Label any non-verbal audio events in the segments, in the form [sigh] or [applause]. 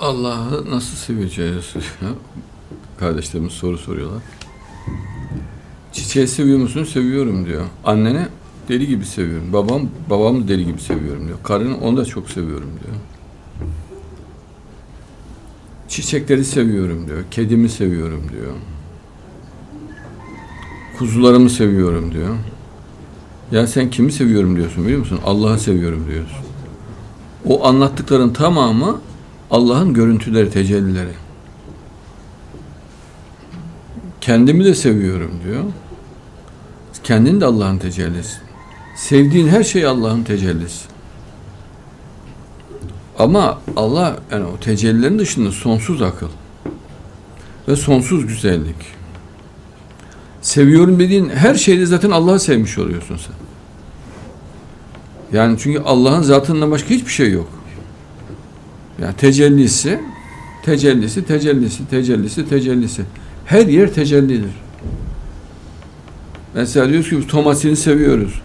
Allah'ı nasıl seveceğiz? [laughs] Kardeşlerimiz soru soruyorlar. Çiçeği seviyor musun? Seviyorum diyor. Annene deli gibi seviyorum. Babam babam deli gibi seviyorum diyor. Karını onu da çok seviyorum diyor. Çiçekleri seviyorum diyor. Kedimi seviyorum diyor. Kuzularımı seviyorum diyor. Ya sen kimi seviyorum diyorsun biliyor musun? Allah'ı seviyorum diyorsun. O anlattıkların tamamı Allah'ın görüntüleri, tecellileri. Kendimi de seviyorum diyor. Kendin de Allah'ın tecellisi. Sevdiğin her şey Allah'ın tecellisi. Ama Allah yani o tecellilerin dışında sonsuz akıl ve sonsuz güzellik. Seviyorum dediğin her şeyde zaten Allah'ı sevmiş oluyorsun sen. Yani çünkü Allah'ın zatından başka hiçbir şey yok. Yani tecellisi, tecellisi, tecellisi, tecellisi, tecellisi. Her yer tecellidir. Mesela diyoruz ki biz tomasini seviyoruz.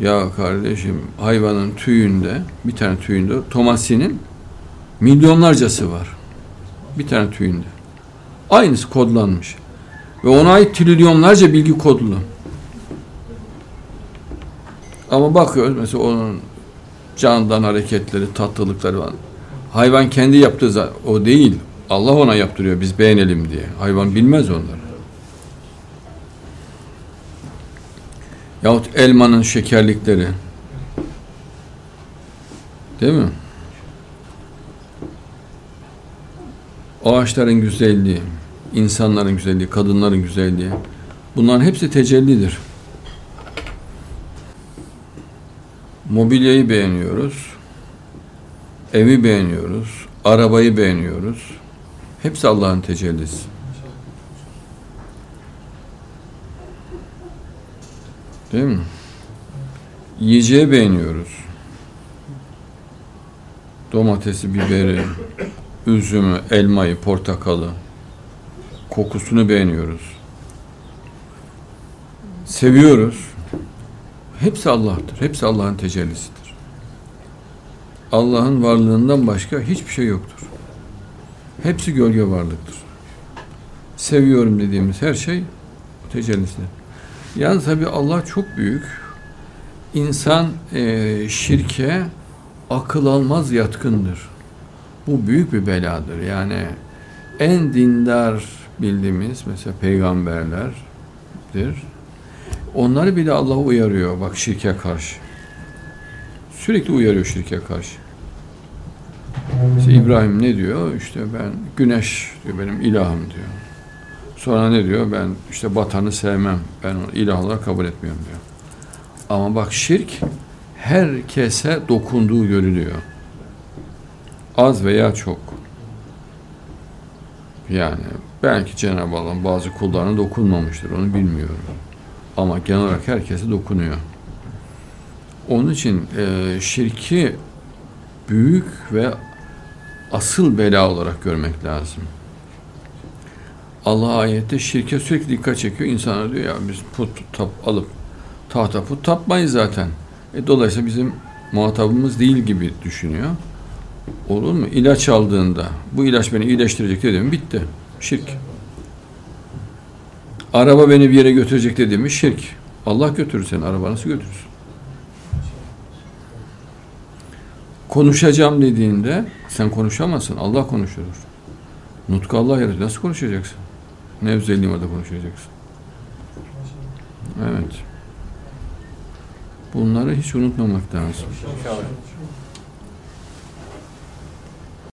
Ya kardeşim hayvanın tüyünde, bir tane tüyünde tomasinin milyonlarcası var. Bir tane tüyünde. Aynısı kodlanmış. Ve ona ait trilyonlarca bilgi kodlu. Ama bakıyoruz mesela onun candan hareketleri, tatlılıkları var. Hayvan kendi yaptığı o değil. Allah ona yaptırıyor biz beğenelim diye. Hayvan bilmez onları. Yahut elmanın şekerlikleri. Değil mi? Ağaçların güzelliği, insanların güzelliği, kadınların güzelliği. Bunların hepsi tecellidir. Mobilyayı beğeniyoruz. Evi beğeniyoruz. Arabayı beğeniyoruz. Hepsi Allah'ın tecellisi. Değil mi? Yiyeceği beğeniyoruz. Domatesi, biberi, üzümü, elmayı, portakalı. Kokusunu beğeniyoruz. Seviyoruz. Hepsi Allah'tır. Hepsi Allah'ın tecellisidir. Allah'ın varlığından başka hiçbir şey yoktur. Hepsi gölge varlıktır. Seviyorum dediğimiz her şey tecellisidir. Yani tabi Allah çok büyük. İnsan e, şirke akıl almaz yatkındır. Bu büyük bir beladır. Yani en dindar bildiğimiz mesela peygamberlerdir. Onları bile Allah uyarıyor bak şirke karşı. Sürekli uyarıyor şirke karşı. İşte İbrahim ne diyor? İşte ben güneş diyor benim ilahım diyor. Sonra ne diyor? Ben işte batanı sevmem. Ben onu kabul etmiyorum diyor. Ama bak şirk herkese dokunduğu görülüyor. Az veya çok. Yani belki Cenab-ı Allah bazı kullarına dokunmamıştır. Onu bilmiyorum. Ama genel olarak herkese dokunuyor. Onun için e, şirki büyük ve asıl bela olarak görmek lazım. Allah ayette şirke sürekli dikkat çekiyor. İnsanlar diyor ya biz put tap alıp tahta put tapmayız zaten. E, dolayısıyla bizim muhatabımız değil gibi düşünüyor. Olur mu? İlaç aldığında bu ilaç beni iyileştirecek dedim bitti. Şirk. Araba beni bir yere götürecek dediğimi şirk. Allah götürür seni. Araba nasıl götürür? Konuşacağım dediğinde sen konuşamazsın. Allah konuşurur. Nutku Allah yaratır. Nasıl konuşacaksın? Ne özelliğin var da konuşacaksın? Evet. Bunları hiç unutmamak lazım.